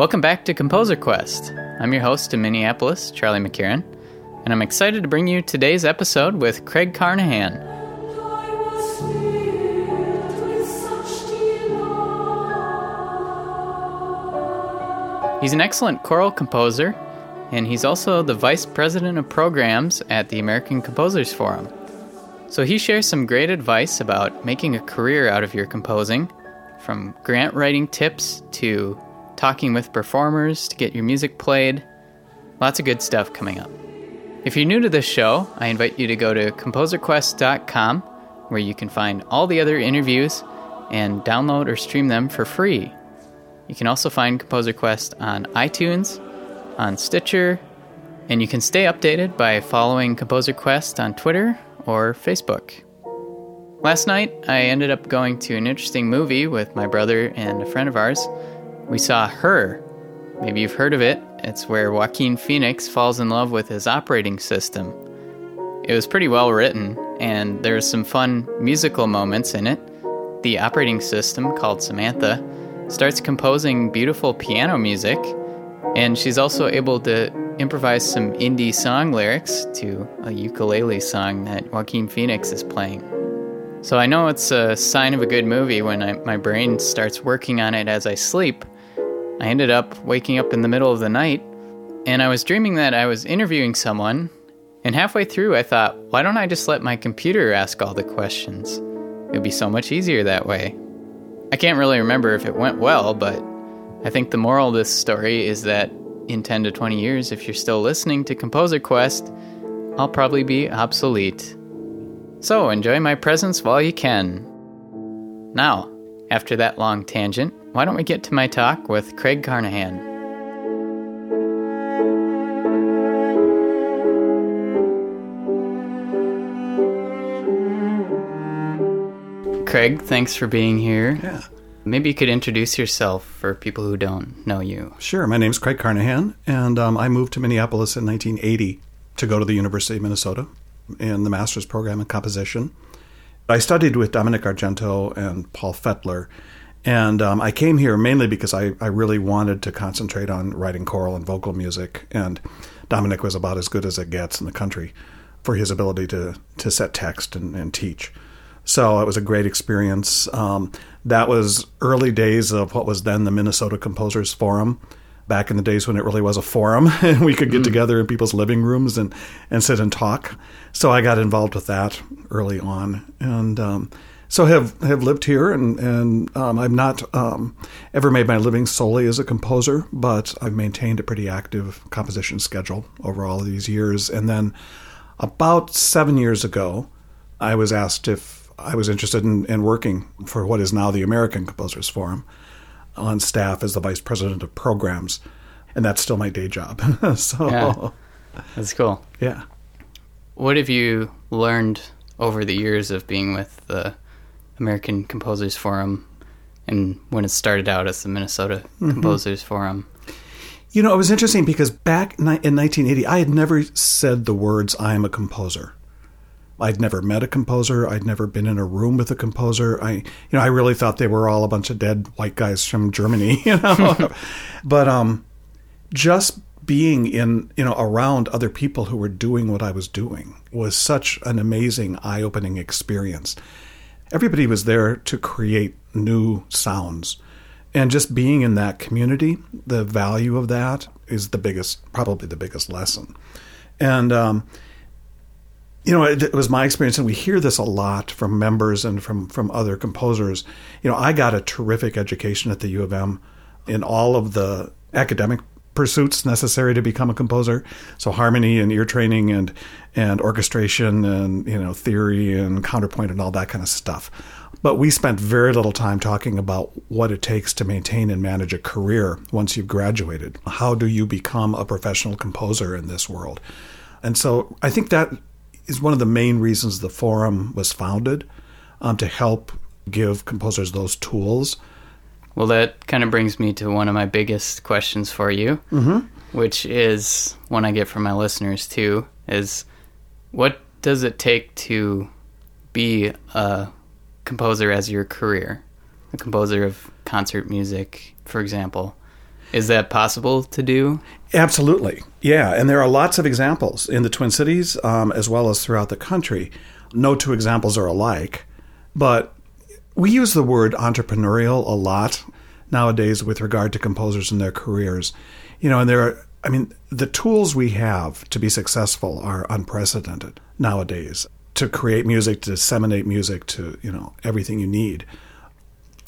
Welcome back to Composer Quest. I'm your host in Minneapolis, Charlie McCarran, and I'm excited to bring you today's episode with Craig Carnahan. He's an excellent choral composer, and he's also the vice president of programs at the American Composers Forum. So he shares some great advice about making a career out of your composing, from grant writing tips to talking with performers to get your music played. Lots of good stuff coming up. If you're new to this show, I invite you to go to composerquest.com where you can find all the other interviews and download or stream them for free. You can also find Composer Quest on iTunes, on Stitcher, and you can stay updated by following Composer Quest on Twitter or Facebook. Last night, I ended up going to an interesting movie with my brother and a friend of ours. We saw Her. Maybe you've heard of it. It's where Joaquin Phoenix falls in love with his operating system. It was pretty well written, and there's some fun musical moments in it. The operating system, called Samantha, starts composing beautiful piano music, and she's also able to improvise some indie song lyrics to a ukulele song that Joaquin Phoenix is playing. So I know it's a sign of a good movie when I, my brain starts working on it as I sleep. I ended up waking up in the middle of the night, and I was dreaming that I was interviewing someone, and halfway through I thought, why don't I just let my computer ask all the questions? It would be so much easier that way. I can't really remember if it went well, but I think the moral of this story is that in 10 to 20 years, if you're still listening to Composer Quest, I'll probably be obsolete. So enjoy my presence while you can. Now, after that long tangent, why don't we get to my talk with Craig Carnahan? Craig, thanks for being here. Yeah. Maybe you could introduce yourself for people who don't know you. Sure. My name's Craig Carnahan, and um, I moved to Minneapolis in 1980 to go to the University of Minnesota in the master's program in composition. I studied with Dominic Argento and Paul Fetler, and um, I came here mainly because I, I really wanted to concentrate on writing choral and vocal music, and Dominic was about as good as it gets in the country for his ability to, to set text and, and teach. So it was a great experience. Um, that was early days of what was then the Minnesota Composers Forum. Back in the days when it really was a forum, and we could get mm. together in people's living rooms and, and sit and talk. So I got involved with that early on, and um, so have have lived here. And and um, I've not um, ever made my living solely as a composer, but I've maintained a pretty active composition schedule over all of these years. And then about seven years ago, I was asked if I was interested in, in working for what is now the American Composers Forum on staff as the vice president of programs, and that's still my day job. so yeah, that's cool. Yeah. What have you learned over the years of being with the American Composers Forum, and when it started out as the Minnesota mm-hmm. Composers Forum? You know, it was interesting because back in 1980, I had never said the words "I am a composer." I'd never met a composer. I'd never been in a room with a composer. I, you know, I really thought they were all a bunch of dead white guys from Germany, you know. but um, just being in, you know, around other people who were doing what I was doing was such an amazing, eye-opening experience. Everybody was there to create new sounds. And just being in that community, the value of that is the biggest, probably the biggest lesson. And um, you know, it, it, was my experience, and we hear this a lot from members and from from other composers. You know, I got a terrific education at the U of M in all of the academic pursuits necessary to become a composer. So harmony and ear training and and orchestration and you know theory and counterpoint and all that kind of stuff. But we spent very little time talking about what it takes to maintain and manage a career once you've graduated. How do you become a professional composer in this world? And so I think that is one of the main reasons the forum was founded um, to help give composers those tools. Well, that kind of brings me to one of my biggest questions for you, mm-hmm. which is one I get from my listeners too: is what does it take to be a composer as your career, a composer of concert music, for example? Is that possible to do? Absolutely. Yeah. And there are lots of examples in the Twin Cities um, as well as throughout the country. No two examples are alike, but we use the word entrepreneurial a lot nowadays with regard to composers and their careers. You know, and there are, I mean, the tools we have to be successful are unprecedented nowadays to create music, to disseminate music, to, you know, everything you need.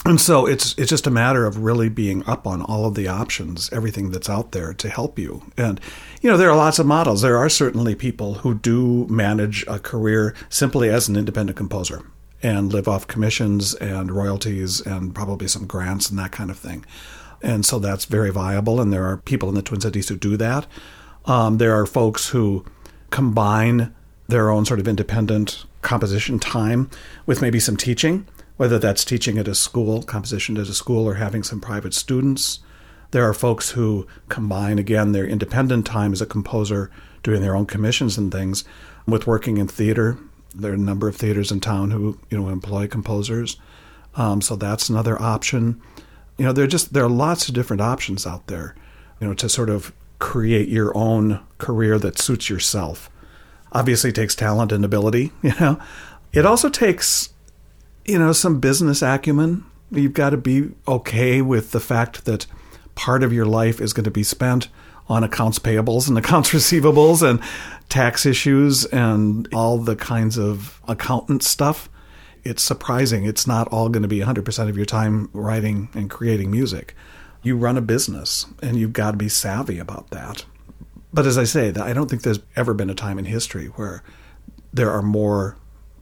And so it's it's just a matter of really being up on all of the options, everything that's out there to help you. And you know, there are lots of models. There are certainly people who do manage a career simply as an independent composer and live off commissions and royalties and probably some grants and that kind of thing. And so that's very viable. And there are people in the Twin Cities who do that. Um, there are folks who combine their own sort of independent composition time with maybe some teaching whether that's teaching at a school, composition at a school, or having some private students. There are folks who combine, again, their independent time as a composer, doing their own commissions and things, with working in theater. There are a number of theaters in town who, you know, employ composers. Um, so that's another option. You know, there are just there are lots of different options out there, you know, to sort of create your own career that suits yourself. Obviously, it takes talent and ability. You know, it also takes you know, some business acumen. You've got to be okay with the fact that part of your life is going to be spent on accounts payables and accounts receivables and tax issues and all the kinds of accountant stuff. It's surprising. It's not all going to be 100% of your time writing and creating music. You run a business and you've got to be savvy about that. But as I say, I don't think there's ever been a time in history where there are more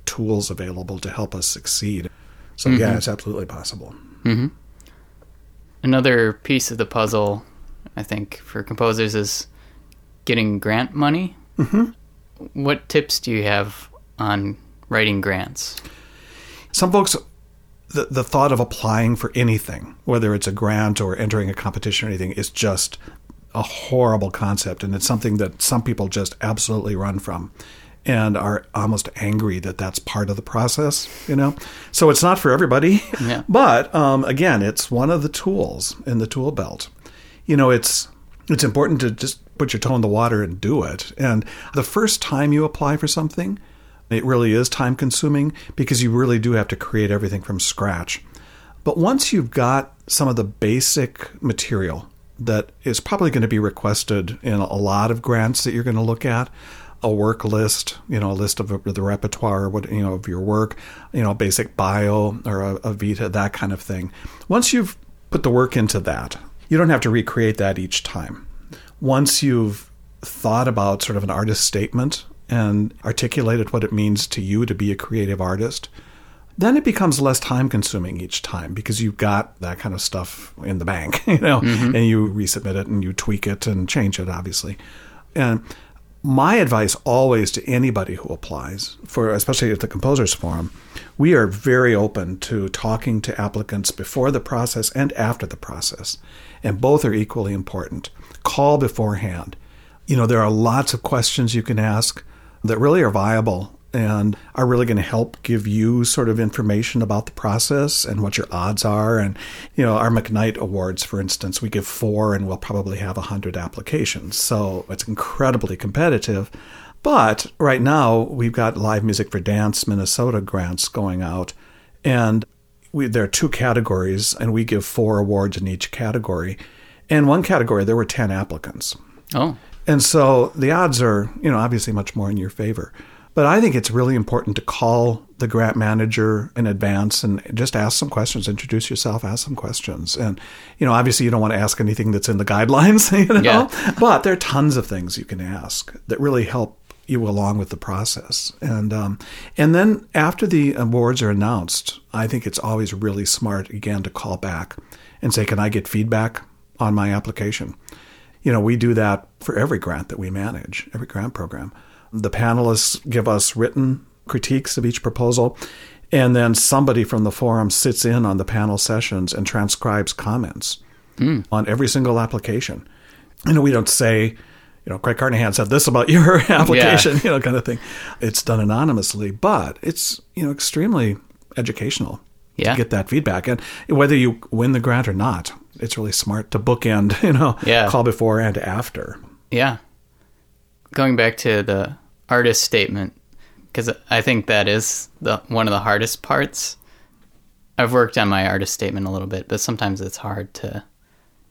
tools available to help us succeed. So mm-hmm. yeah, it's absolutely possible. Mm-hmm. Another piece of the puzzle, I think, for composers is getting grant money. Mm-hmm. What tips do you have on writing grants? Some folks, the, the thought of applying for anything, whether it's a grant or entering a competition or anything, is just a horrible concept. And it's something that some people just absolutely run from and are almost angry that that's part of the process, you know? So it's not for everybody. Yeah. But um, again, it's one of the tools in the tool belt. You know, it's it's important to just put your toe in the water and do it. And the first time you apply for something, it really is time consuming because you really do have to create everything from scratch. But once you've got some of the basic material that is probably going to be requested in a lot of grants that you're going to look at, a work list, you know, a list of the repertoire, what you know of your work, you know, basic bio or a, a vita, that kind of thing. Once you've put the work into that, you don't have to recreate that each time. Once you've thought about sort of an artist statement and articulated what it means to you to be a creative artist, then it becomes less time consuming each time because you've got that kind of stuff in the bank, you know, mm-hmm. and you resubmit it and you tweak it and change it, obviously. And my advice always to anybody who applies for especially at the composers forum we are very open to talking to applicants before the process and after the process and both are equally important. Call beforehand. You know there are lots of questions you can ask that really are viable and are really going to help give you sort of information about the process and what your odds are. And, you know, our McKnight Awards, for instance, we give four and we'll probably have 100 applications. So it's incredibly competitive. But right now, we've got Live Music for Dance Minnesota grants going out. And we, there are two categories, and we give four awards in each category. In one category, there were 10 applicants. Oh. And so the odds are, you know, obviously much more in your favor. But I think it's really important to call the grant manager in advance and just ask some questions, introduce yourself, ask some questions. And, you know, obviously you don't want to ask anything that's in the guidelines, you know, yeah. but there are tons of things you can ask that really help you along with the process. And, um, and then after the awards are announced, I think it's always really smart, again, to call back and say, can I get feedback on my application? You know, we do that for every grant that we manage, every grant program. The panelists give us written critiques of each proposal, and then somebody from the forum sits in on the panel sessions and transcribes comments mm. on every single application. You know, we don't say, you know, Craig Carnahan said this about your application, yeah. you know, kind of thing. It's done anonymously, but it's, you know, extremely educational yeah. to get that feedback. And whether you win the grant or not, it's really smart to bookend, you know, Yeah. call before and after. Yeah. Going back to the artist statement, because I think that is the one of the hardest parts. I've worked on my artist statement a little bit, but sometimes it's hard to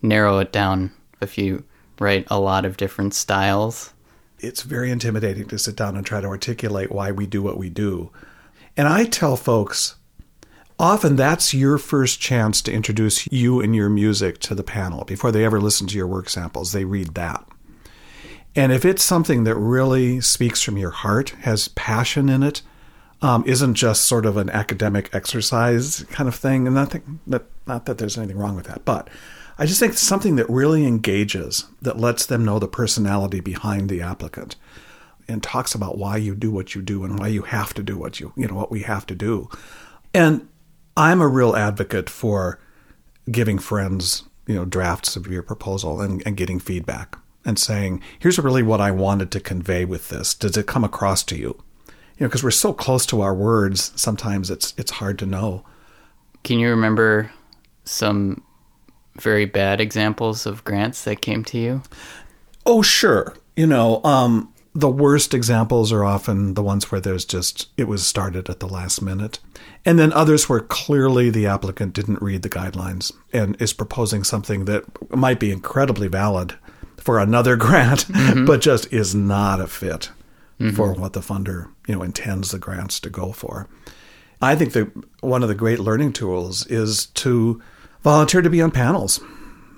narrow it down if you write a lot of different styles. It's very intimidating to sit down and try to articulate why we do what we do. And I tell folks often that's your first chance to introduce you and your music to the panel. Before they ever listen to your work samples, they read that. And if it's something that really speaks from your heart, has passion in it, um, isn't just sort of an academic exercise kind of thing, and nothing that not that there's anything wrong with that, but I just think something that really engages, that lets them know the personality behind the applicant, and talks about why you do what you do and why you have to do what you you know what we have to do. And I'm a real advocate for giving friends you know drafts of your proposal and, and getting feedback and saying here's really what I wanted to convey with this. Does it come across to you? You know, because we're so close to our words, sometimes it's it's hard to know. Can you remember some very bad examples of grants that came to you? Oh, sure. You know, um, the worst examples are often the ones where there's just, it was started at the last minute. And then others where clearly the applicant didn't read the guidelines and is proposing something that might be incredibly valid for another grant, but just is not a fit for what the funder, you know, intends the grants to go for. I think that one of the great learning tools is to volunteer to be on panels.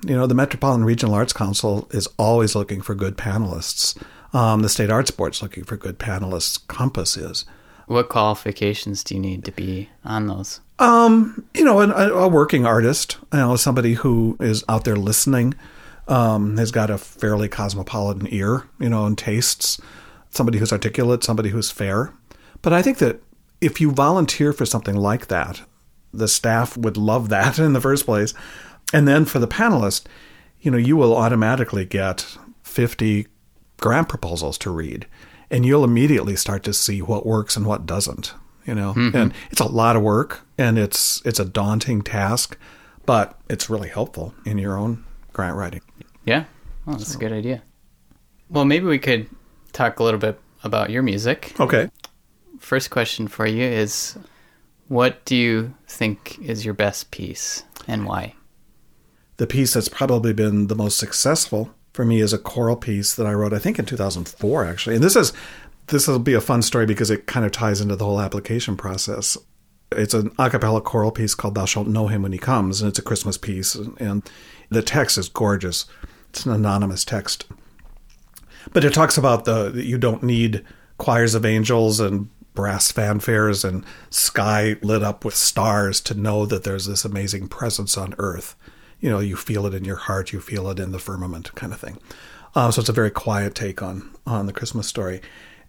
You know, the Metropolitan Regional Arts Council is always looking for good panelists. Um, the State Arts Board's looking for good panelists. Compass is. What qualifications do you need to be on those? Um, you know, an, a, a working artist, you know, somebody who is out there listening, um, has got a fairly cosmopolitan ear, you know, and tastes. Somebody who's articulate, somebody who's fair. But I think that if you volunteer for something like that, the staff would love that in the first place. And then for the panelist, you know, you will automatically get 50 grant proposals to read and you'll immediately start to see what works and what doesn't, you know. And it's a lot of work and it's it's a daunting task, but it's really helpful in your own grant writing. Yeah, that's a good idea. Well, maybe we could talk a little bit about your music. Okay. First question for you is what do you think is your best piece and why? The piece that's probably been the most successful for me is a choral piece that I wrote, I think in 2004, actually. And this is this will be a fun story because it kind of ties into the whole application process. It's an a cappella choral piece called Thou Shalt Know Him When He Comes, and it's a Christmas piece. And the text is gorgeous. It's an anonymous text. But it talks about the you don't need choirs of angels and brass fanfares and sky lit up with stars to know that there's this amazing presence on earth. You know, you feel it in your heart, you feel it in the firmament, kind of thing. Uh, so it's a very quiet take on on the Christmas story.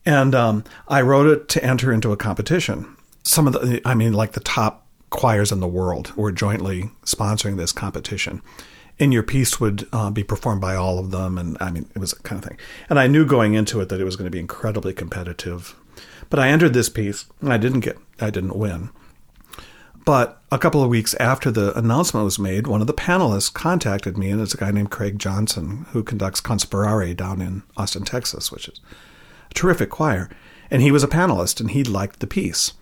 And um, I wrote it to enter into a competition. Some of the, I mean, like the top choirs in the world were jointly sponsoring this competition. And your piece would uh, be performed by all of them. And I mean, it was a kind of thing. And I knew going into it that it was going to be incredibly competitive. But I entered this piece and I didn't get, I didn't win. But a couple of weeks after the announcement was made, one of the panelists contacted me, and it's a guy named Craig Johnson who conducts Conspirare down in Austin, Texas, which is a terrific choir. And he was a panelist, and he liked the piece.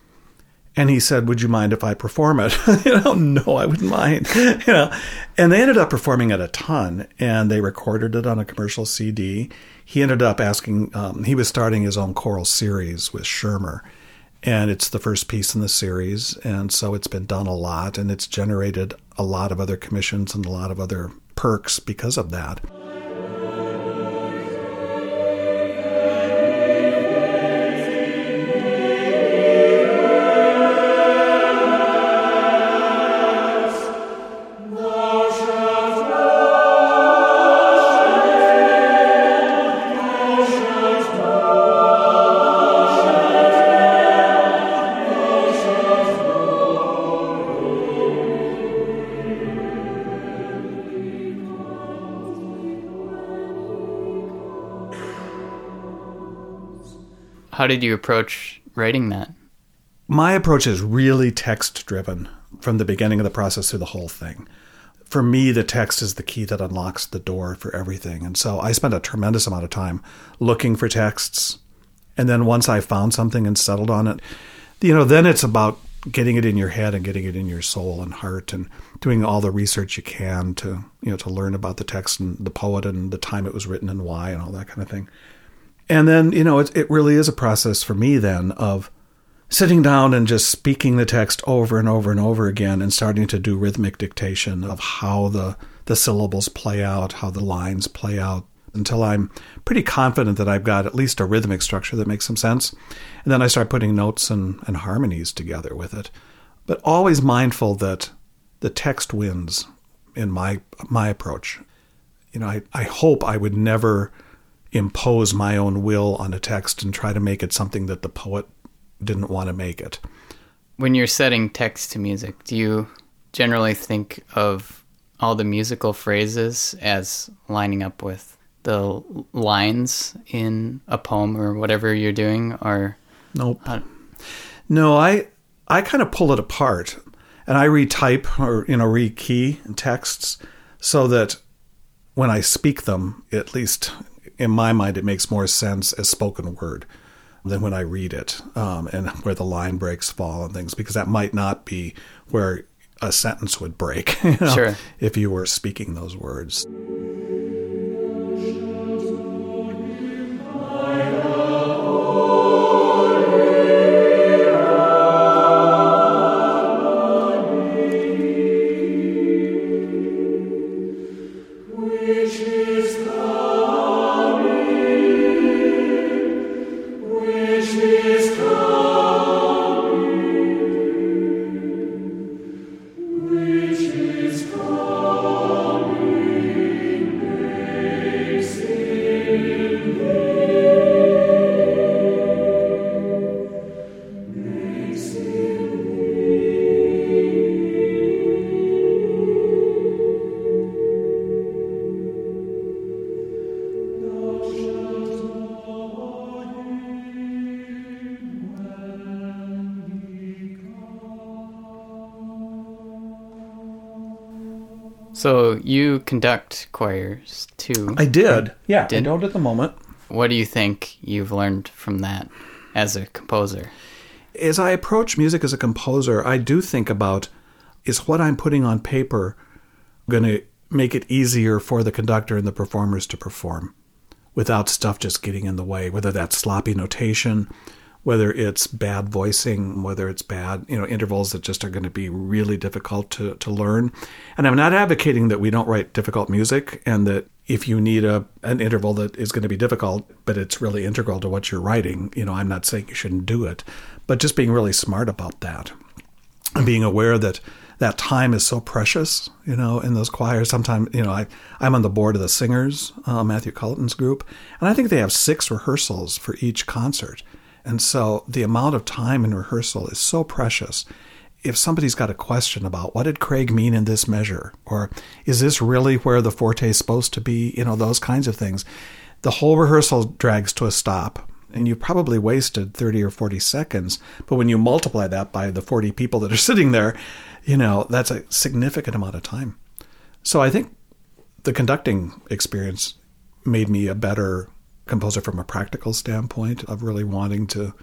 And he said, "Would you mind if I perform it?" you know, no, I wouldn't mind. you know, and they ended up performing it a ton, and they recorded it on a commercial CD. He ended up asking. Um, he was starting his own choral series with Schirmer, and it's the first piece in the series, and so it's been done a lot, and it's generated a lot of other commissions and a lot of other perks because of that. How did you approach writing that? My approach is really text driven from the beginning of the process through the whole thing. for me, the text is the key that unlocks the door for everything. And so I spent a tremendous amount of time looking for texts. And then once I found something and settled on it, you know, then it's about getting it in your head and getting it in your soul and heart and doing all the research you can to, you know, to learn about the text and the poet and the time it was written and why and all that kind of thing. And then, you know, it, it really is a process for me then of sitting down and just speaking the text over and over and over again and starting to do rhythmic dictation of how the, the syllables play out, how the lines play out, until I'm pretty confident that I've got at least a rhythmic structure that makes some sense. And then I start putting notes and, and harmonies together with it. But always mindful that the text wins in my my approach. You know, I, I hope I would never impose my own will on a text and try to make it something that the poet didn't want to make it. When you're setting text to music, do you generally think of all the musical phrases as lining up with the lines in a poem or whatever you're doing or nope uh, no i i kind of pull it apart and i retype or you know rekey texts so that when i speak them at least in my mind it makes more sense as spoken word than when I read it, um, and where the line breaks fall and things, because that might not be where a sentence would break you know, sure. if you were speaking those words. So you conduct choirs too. I did. Yeah, did. I don't at the moment. What do you think you've learned from that as a composer? As I approach music as a composer, I do think about is what I'm putting on paper going to make it easier for the conductor and the performers to perform without stuff just getting in the way, whether that's sloppy notation, whether it's bad voicing, whether it's bad, you know, intervals that just are going to be really difficult to, to learn. And I'm not advocating that we don't write difficult music and that if you need a an interval that is going to be difficult, but it's really integral to what you're writing, you know, I'm not saying you shouldn't do it, but just being really smart about that and being aware that that time is so precious, you know, in those choirs. Sometimes, you know, I, I'm on the board of the singers, uh, Matthew Culloton's group, and I think they have six rehearsals for each concert. And so the amount of time in rehearsal is so precious. If somebody's got a question about what did Craig mean in this measure, or is this really where the forte is supposed to be, you know, those kinds of things, the whole rehearsal drags to a stop. And you probably wasted 30 or 40 seconds. But when you multiply that by the 40 people that are sitting there, you know, that's a significant amount of time. So I think the conducting experience made me a better composer from a practical standpoint of really wanting to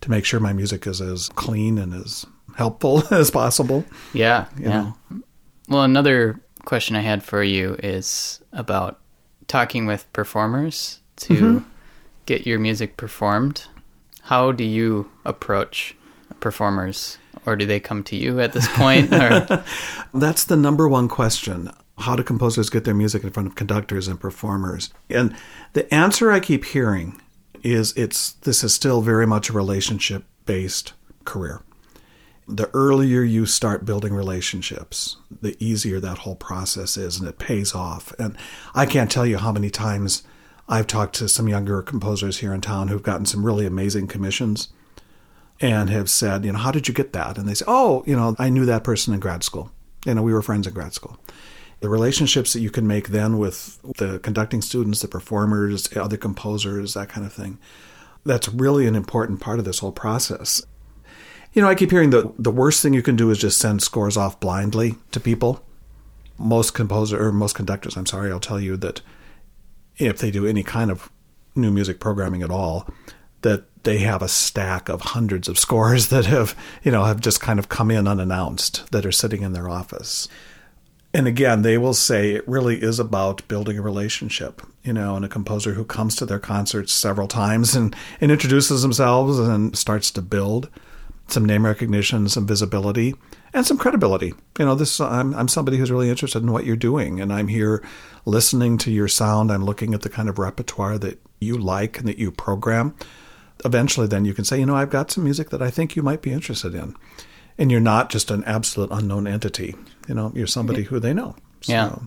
to make sure my music is as clean and as helpful as possible. Yeah, yeah. Know. Well, another question I had for you is about talking with performers to mm-hmm. get your music performed. How do you approach performers or do they come to you at this point? That's the number one question how do composers get their music in front of conductors and performers? And the answer I keep hearing is it's this is still very much a relationship based career. The earlier you start building relationships, the easier that whole process is and it pays off. And I can't tell you how many times I've talked to some younger composers here in town who've gotten some really amazing commissions and have said, you know, how did you get that? And they say, oh, you know, I knew that person in grad school. You know, we were friends in grad school the relationships that you can make then with the conducting students, the performers, other composers, that kind of thing. That's really an important part of this whole process. You know, I keep hearing that the worst thing you can do is just send scores off blindly to people. most composer or most conductors, I'm sorry, I'll tell you that if they do any kind of new music programming at all, that they have a stack of hundreds of scores that have, you know, have just kind of come in unannounced that are sitting in their office. And again, they will say it really is about building a relationship, you know, and a composer who comes to their concerts several times and, and introduces themselves and starts to build some name recognition, some visibility, and some credibility. You know, this I'm I'm somebody who's really interested in what you're doing, and I'm here listening to your sound. I'm looking at the kind of repertoire that you like and that you program. Eventually, then you can say, you know, I've got some music that I think you might be interested in, and you're not just an absolute unknown entity. You know, you're somebody who they know. So. Yeah.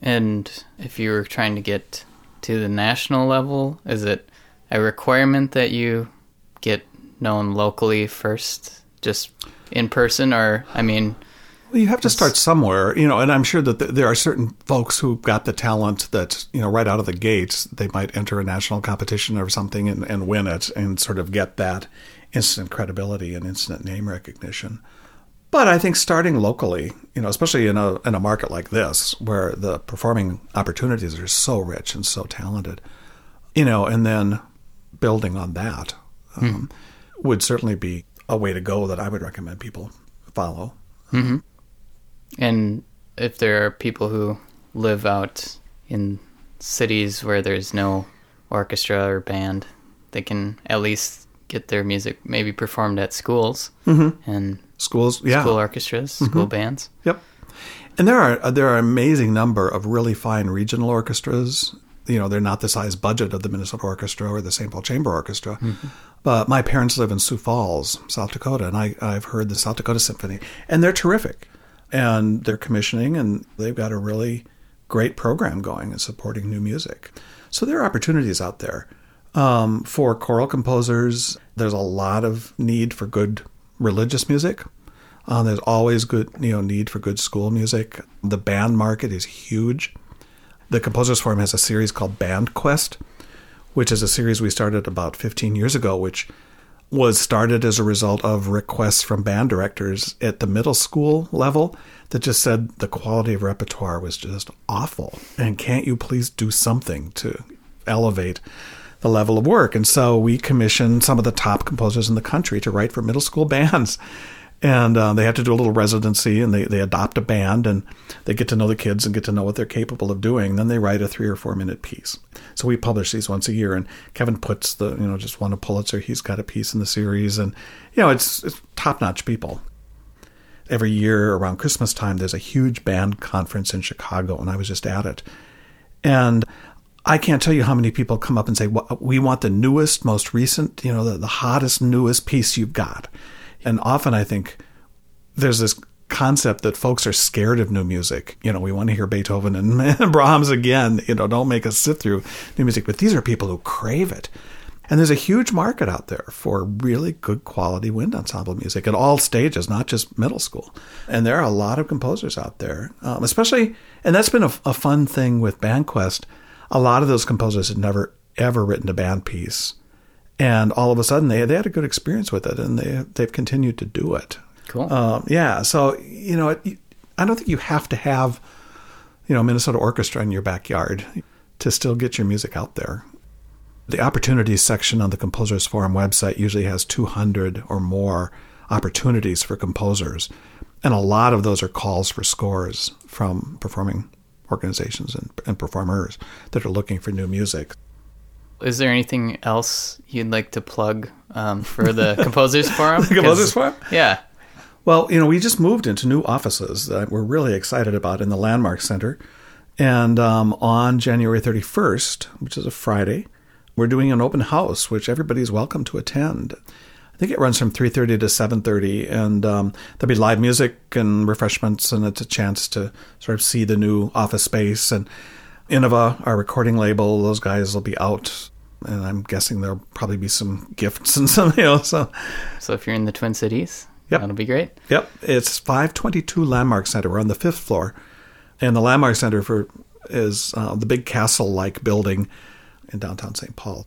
And if you were trying to get to the national level, is it a requirement that you get known locally first, just in person, or I mean, well, you have to start somewhere, you know. And I'm sure that there are certain folks who've got the talent that you know right out of the gates they might enter a national competition or something and, and win it and sort of get that instant credibility and instant name recognition. But I think starting locally, you know, especially in a in a market like this where the performing opportunities are so rich and so talented, you know, and then building on that. Um, would certainly be a way to go that I would recommend people follow. Mm-hmm. And if there are people who live out in cities where there's no orchestra or band, they can at least get their music maybe performed at schools mm-hmm. and schools, yeah, school orchestras, mm-hmm. school bands. Yep. And there are there are an amazing number of really fine regional orchestras. You know, they're not the size budget of the Minnesota Orchestra or the St. Paul Chamber Orchestra, mm-hmm. But my parents live in Sioux Falls, South Dakota, and I, I've heard the South Dakota Symphony, and they're terrific. And they're commissioning, and they've got a really great program going and supporting new music. So there are opportunities out there. Um, for choral composers, there's a lot of need for good religious music. Uh, there's always good, you know, need for good school music. The band market is huge. The Composers Forum has a series called Band Quest, which is a series we started about 15 years ago, which was started as a result of requests from band directors at the middle school level that just said the quality of repertoire was just awful. And can't you please do something to elevate the level of work? And so we commissioned some of the top composers in the country to write for middle school bands. And uh, they have to do a little residency and they, they adopt a band and they get to know the kids and get to know what they're capable of doing. Then they write a three or four minute piece. So we publish these once a year and kevin puts the you know just won a pulitzer. He's got a piece in the series and you know it's, it's top-notch people. Every year around christmas time there's a huge band conference in chicago and i was just at it. And I can't tell you how many people come up and say, well, "We want the newest, most recent, you know, the, the hottest, newest piece you've got." And often I think there's this concept that folks are scared of new music. You know, we want to hear Beethoven and Brahms again. You know, don't make us sit through new music. But these are people who crave it. And there's a huge market out there for really good quality wind ensemble music at all stages, not just middle school. And there are a lot of composers out there, um, especially, and that's been a, a fun thing with BandQuest. A lot of those composers had never, ever written a band piece and all of a sudden they they had a good experience with it, and they they've continued to do it. Cool. Um, yeah. So you know, it, I don't think you have to have you know Minnesota Orchestra in your backyard to still get your music out there. The opportunities section on the Composers Forum website usually has 200 or more opportunities for composers, and a lot of those are calls for scores from performing organizations and, and performers that are looking for new music is there anything else you'd like to plug um, for the Composers Forum? the Composers Forum? Yeah. Well, you know, we just moved into new offices that we're really excited about in the Landmark Center. And um, on January 31st, which is a Friday, we're doing an open house, which everybody's welcome to attend. I think it runs from 3.30 to 7.30, and um, there'll be live music and refreshments, and it's a chance to sort of see the new office space. And Innova, our recording label, those guys will be out and I'm guessing there'll probably be some gifts and something else. So, so if you're in the Twin Cities, yep. that'll be great. Yep, it's 522 Landmark Center. We're on the fifth floor, and the Landmark Center for is uh, the big castle-like building in downtown St. Paul.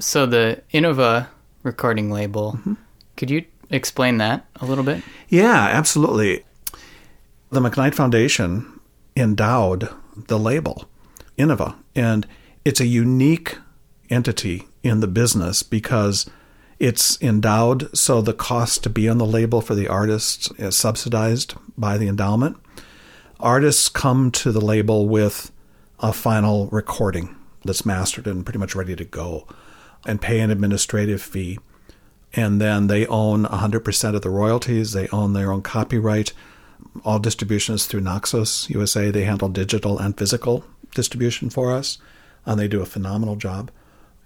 So the Innova recording label, mm-hmm. could you explain that a little bit? Yeah, absolutely. The McKnight Foundation endowed the label, Innova, and it's a unique entity in the business because it's endowed, so the cost to be on the label for the artists is subsidized by the endowment. Artists come to the label with a final recording that's mastered and pretty much ready to go and pay an administrative fee. And then they own 100% of the royalties, they own their own copyright. All distribution is through Naxos USA. They handle digital and physical distribution for us, and they do a phenomenal job.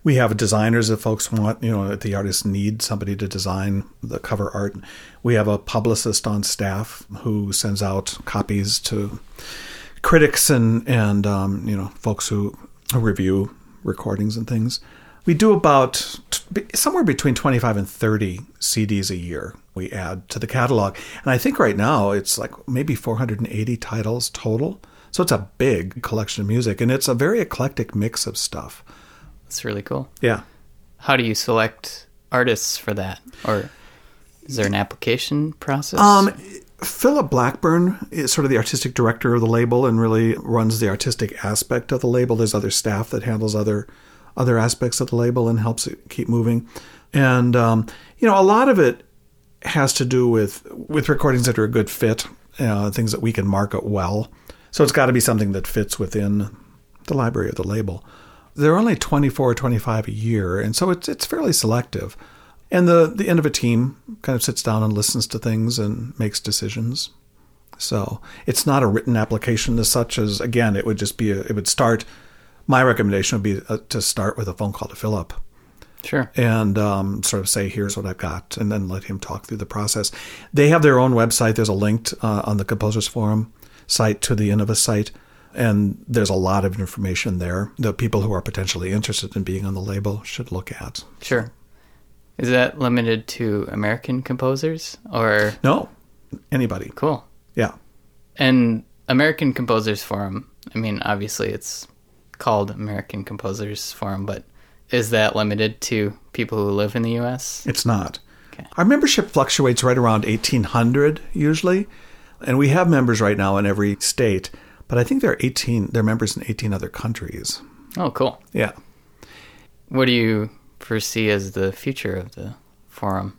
We have designers if folks want, you know, if the artists need somebody to design the cover art. We have a publicist on staff who sends out copies to critics and and um, you know folks who, who review recordings and things. We do about t- somewhere between 25 and 30 CDs a year we add to the catalog. And I think right now it's like maybe 480 titles total. So it's a big collection of music and it's a very eclectic mix of stuff. That's really cool. Yeah. How do you select artists for that? Or is there an application process? Um, Philip Blackburn is sort of the artistic director of the label and really runs the artistic aspect of the label. There's other staff that handles other other aspects of the label and helps it keep moving. And um, you know, a lot of it has to do with with recordings that are a good fit, uh, things that we can market well. So it's got to be something that fits within the library of the label. There are only 24 or 25 a year, and so it's it's fairly selective. And the the Innova team kind of sits down and listens to things and makes decisions. So it's not a written application as such as again it would just be a, it would start. My recommendation would be uh, to start with a phone call to Philip sure. and um, sort of say, here's what I've got, and then let him talk through the process. They have their own website. There's a link uh, on the Composers Forum site to the Innova site, and there's a lot of information there that people who are potentially interested in being on the label should look at. Sure. Is that limited to American composers or No, anybody. cool? Yeah. And American Composers Forum, I mean, obviously it's called American Composers Forum, but is that limited to people who live in the US? It's not. Okay. Our membership fluctuates right around 1,800 usually, and we have members right now in every state. But I think there are 18. There are members in 18 other countries. Oh, cool. Yeah. What do you foresee as the future of the forum?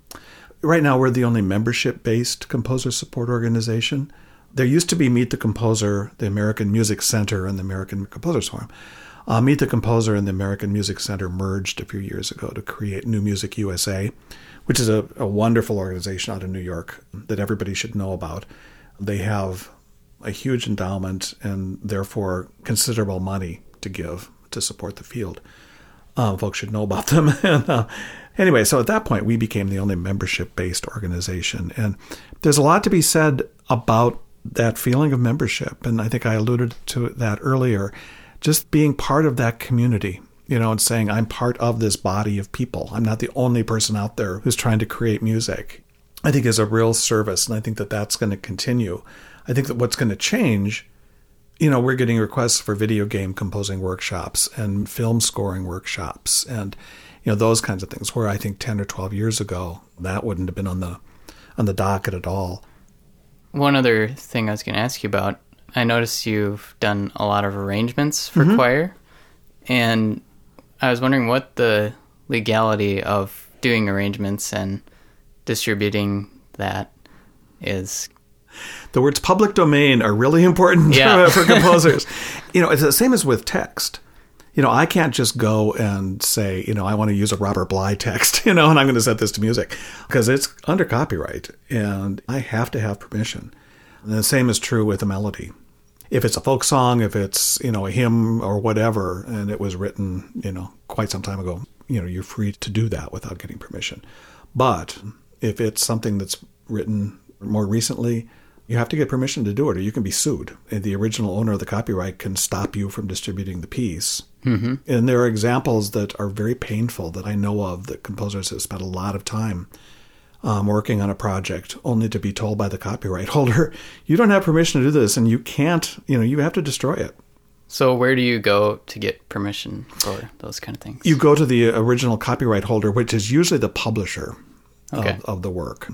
Right now, we're the only membership-based composer support organization. There used to be Meet the Composer, the American Music Center, and the American Composers Forum. Uh, Meet the Composer and the American Music Center merged a few years ago to create New Music USA, which is a, a wonderful organization out of New York that everybody should know about. They have a huge endowment and therefore considerable money to give to support the field. Uh, folks should know about them. and, uh, anyway, so at that point, we became the only membership based organization. And there's a lot to be said about that feeling of membership. And I think I alluded to that earlier. Just being part of that community, you know, and saying, I'm part of this body of people. I'm not the only person out there who's trying to create music, I think is a real service. And I think that that's going to continue. I think that what's going to change you know, we're getting requests for video game composing workshops and film scoring workshops and you know those kinds of things where I think 10 or 12 years ago that wouldn't have been on the on the docket at all. One other thing I was going to ask you about I noticed you've done a lot of arrangements for mm-hmm. choir, and I was wondering what the legality of doing arrangements and distributing that is. The words public domain are really important Yeah. for composers. you know, it's the same as with text. You know, I can't just go and say, you know, I want to use a Robert Bly text, you know, and I'm going to set this to music because it's under copyright and I have to have permission. And the same is true with a melody. If it's a folk song, if it's, you know, a hymn or whatever, and it was written, you know, quite some time ago, you know, you're free to do that without getting permission. But if it's something that's written more recently, you have to get permission to do it or you can be sued. And the original owner of the copyright can stop you from distributing the piece. Mm-hmm. And there are examples that are very painful that I know of that composers have spent a lot of time um, working on a project only to be told by the copyright holder, you don't have permission to do this and you can't, you know, you have to destroy it. So, where do you go to get permission for those kind of things? You go to the original copyright holder, which is usually the publisher Okay. of, of the work.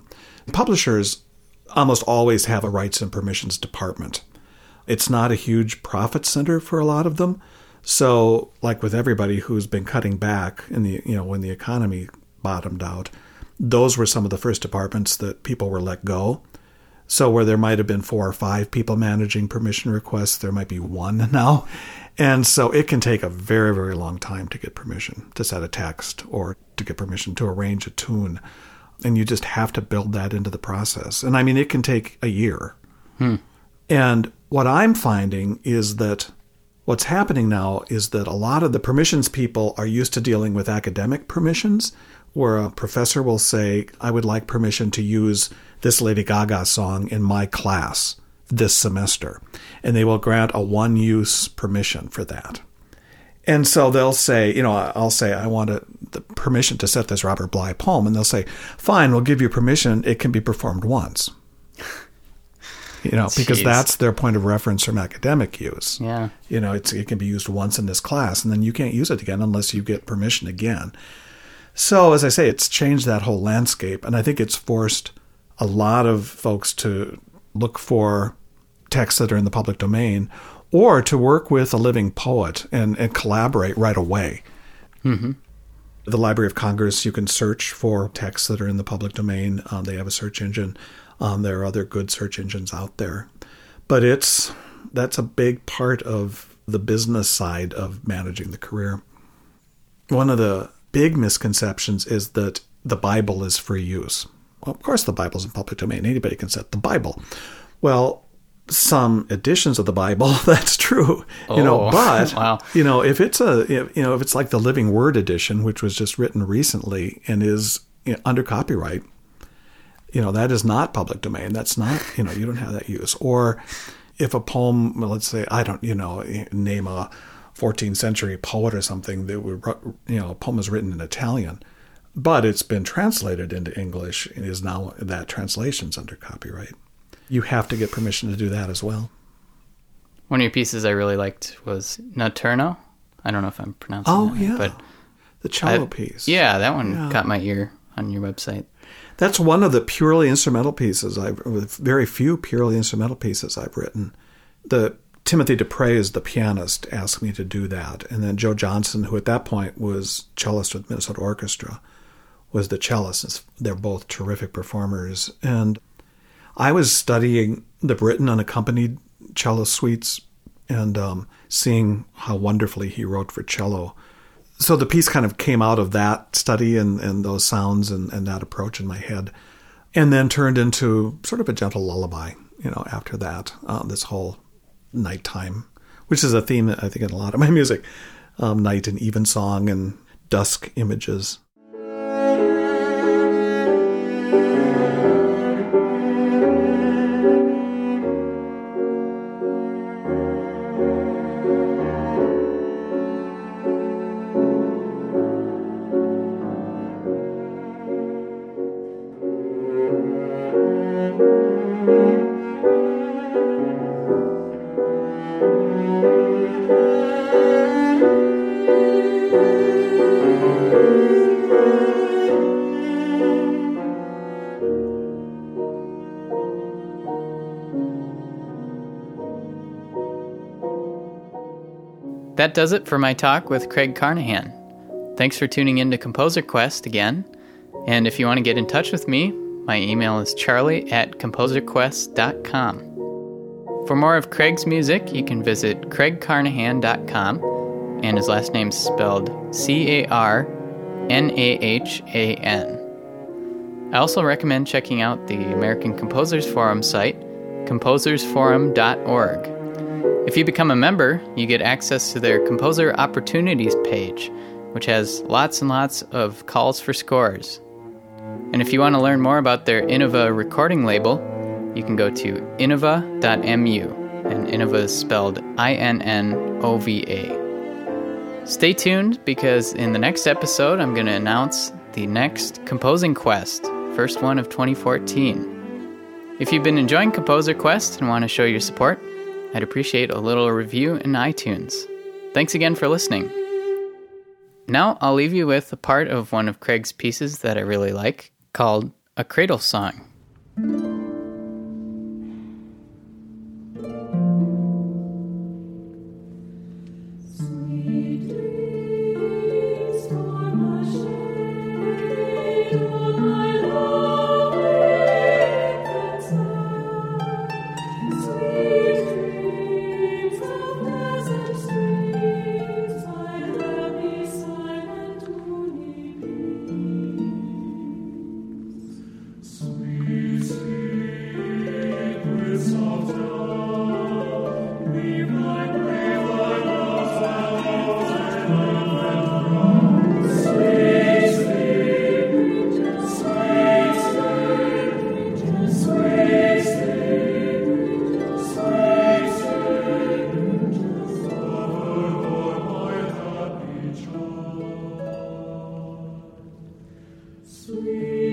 Publishers almost always have a rights and permissions department. It's not a huge profit center for a lot of them. So, like with everybody who's been cutting back in the you know when the economy bottomed out, those were some of the first departments that people were let go. So, where there might have been four or five people managing permission requests, there might be one now. And so it can take a very, very long time to get permission to set a text or to get permission to arrange a tune. And you just have to build that into the process. And I mean, it can take a year. Hmm. And what I'm finding is that what's happening now is that a lot of the permissions people are used to dealing with academic permissions, where a professor will say, I would like permission to use this Lady Gaga song in my class this semester. And they will grant a one use permission for that. And so they'll say, you know, I'll say, I want a, the permission to set this Robert Bly poem. And they'll say, fine, we'll give you permission. It can be performed once. You know, because that's their point of reference from academic use. Yeah. You know, it's, it can be used once in this class, and then you can't use it again unless you get permission again. So, as I say, it's changed that whole landscape, and I think it's forced a lot of folks to look for texts that are in the public domain or to work with a living poet and, and collaborate right away. Mm-hmm. The Library of Congress, you can search for texts that are in the public domain. Um, they have a search engine. Um, there are other good search engines out there. But it's that's a big part of the business side of managing the career. One of the big misconceptions is that the Bible is free use. Well, of course, the Bible's in public domain. Anybody can set the Bible. Well, some editions of the Bible, that's true. You know, Oh, but wow. you know, if it's a if, you know if it's like the Living Word edition, which was just written recently and is you know, under copyright, you know that is not public domain. That's not you know you don't have that use. Or if a poem, well, let's say I don't you know name a 14th century poet or something that would you know a poem is written in Italian, but it's been translated into English and is now that translation's under copyright. You have to get permission to do that as well. One of your pieces I really liked was Notturno. I don't know if I'm pronouncing Oh that right, yeah, but the cello I- piece. yeah, that one Yeah. caught my ear on your website. That's one of the purely instrumental pieces I've very few purely instrumental pieces I've written. The Timothy Dupre is the pianist asked me to do that, and then Joe Johnson, who at that point was cellist with Minnesota Orchestra, was the cellist. They're both terrific performers, and I was studying the Britten unaccompanied cello suites and um, seeing how wonderfully he wrote for cello. So the piece kind of came out of that study and, and those sounds and, and that approach in my head and then turned into sort of a gentle lullaby you know after that uh, this whole nighttime which is a theme i think in a lot of my music um, night and evensong and dusk images That does it for my talk with Craig Carnahan. Thanks for tuning in to Composer Quest again. And if you want to get in touch with me, my email is charlie at composerquest.com. For more of Craig's music, you can visit craigcarnahan.com, and his last name's spelled C A R N A H A N. I also recommend checking out the American Composers Forum site, composersforum.org. If you become a member, you get access to their Composer Opportunities page, which has lots and lots of calls for scores. And if you want to learn more about their Innova recording label, you can go to innova.mu, and Innova is spelled I N N O V A. Stay tuned because in the next episode, I'm going to announce the next Composing Quest, first one of 2014. If you've been enjoying Composer Quest and want to show your support, I'd appreciate a little review in iTunes. Thanks again for listening. Now I'll leave you with a part of one of Craig's pieces that I really like called A Cradle Song.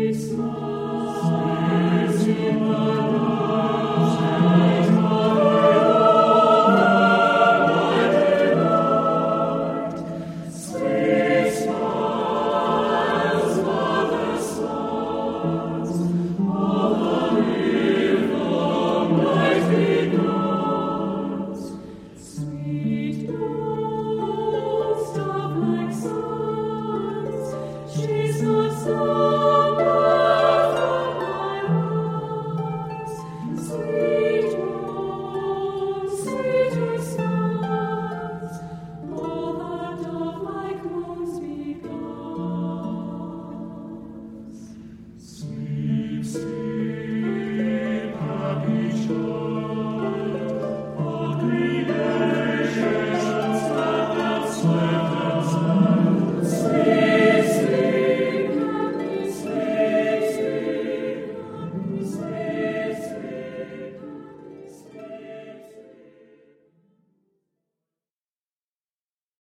Christmas, Christmas.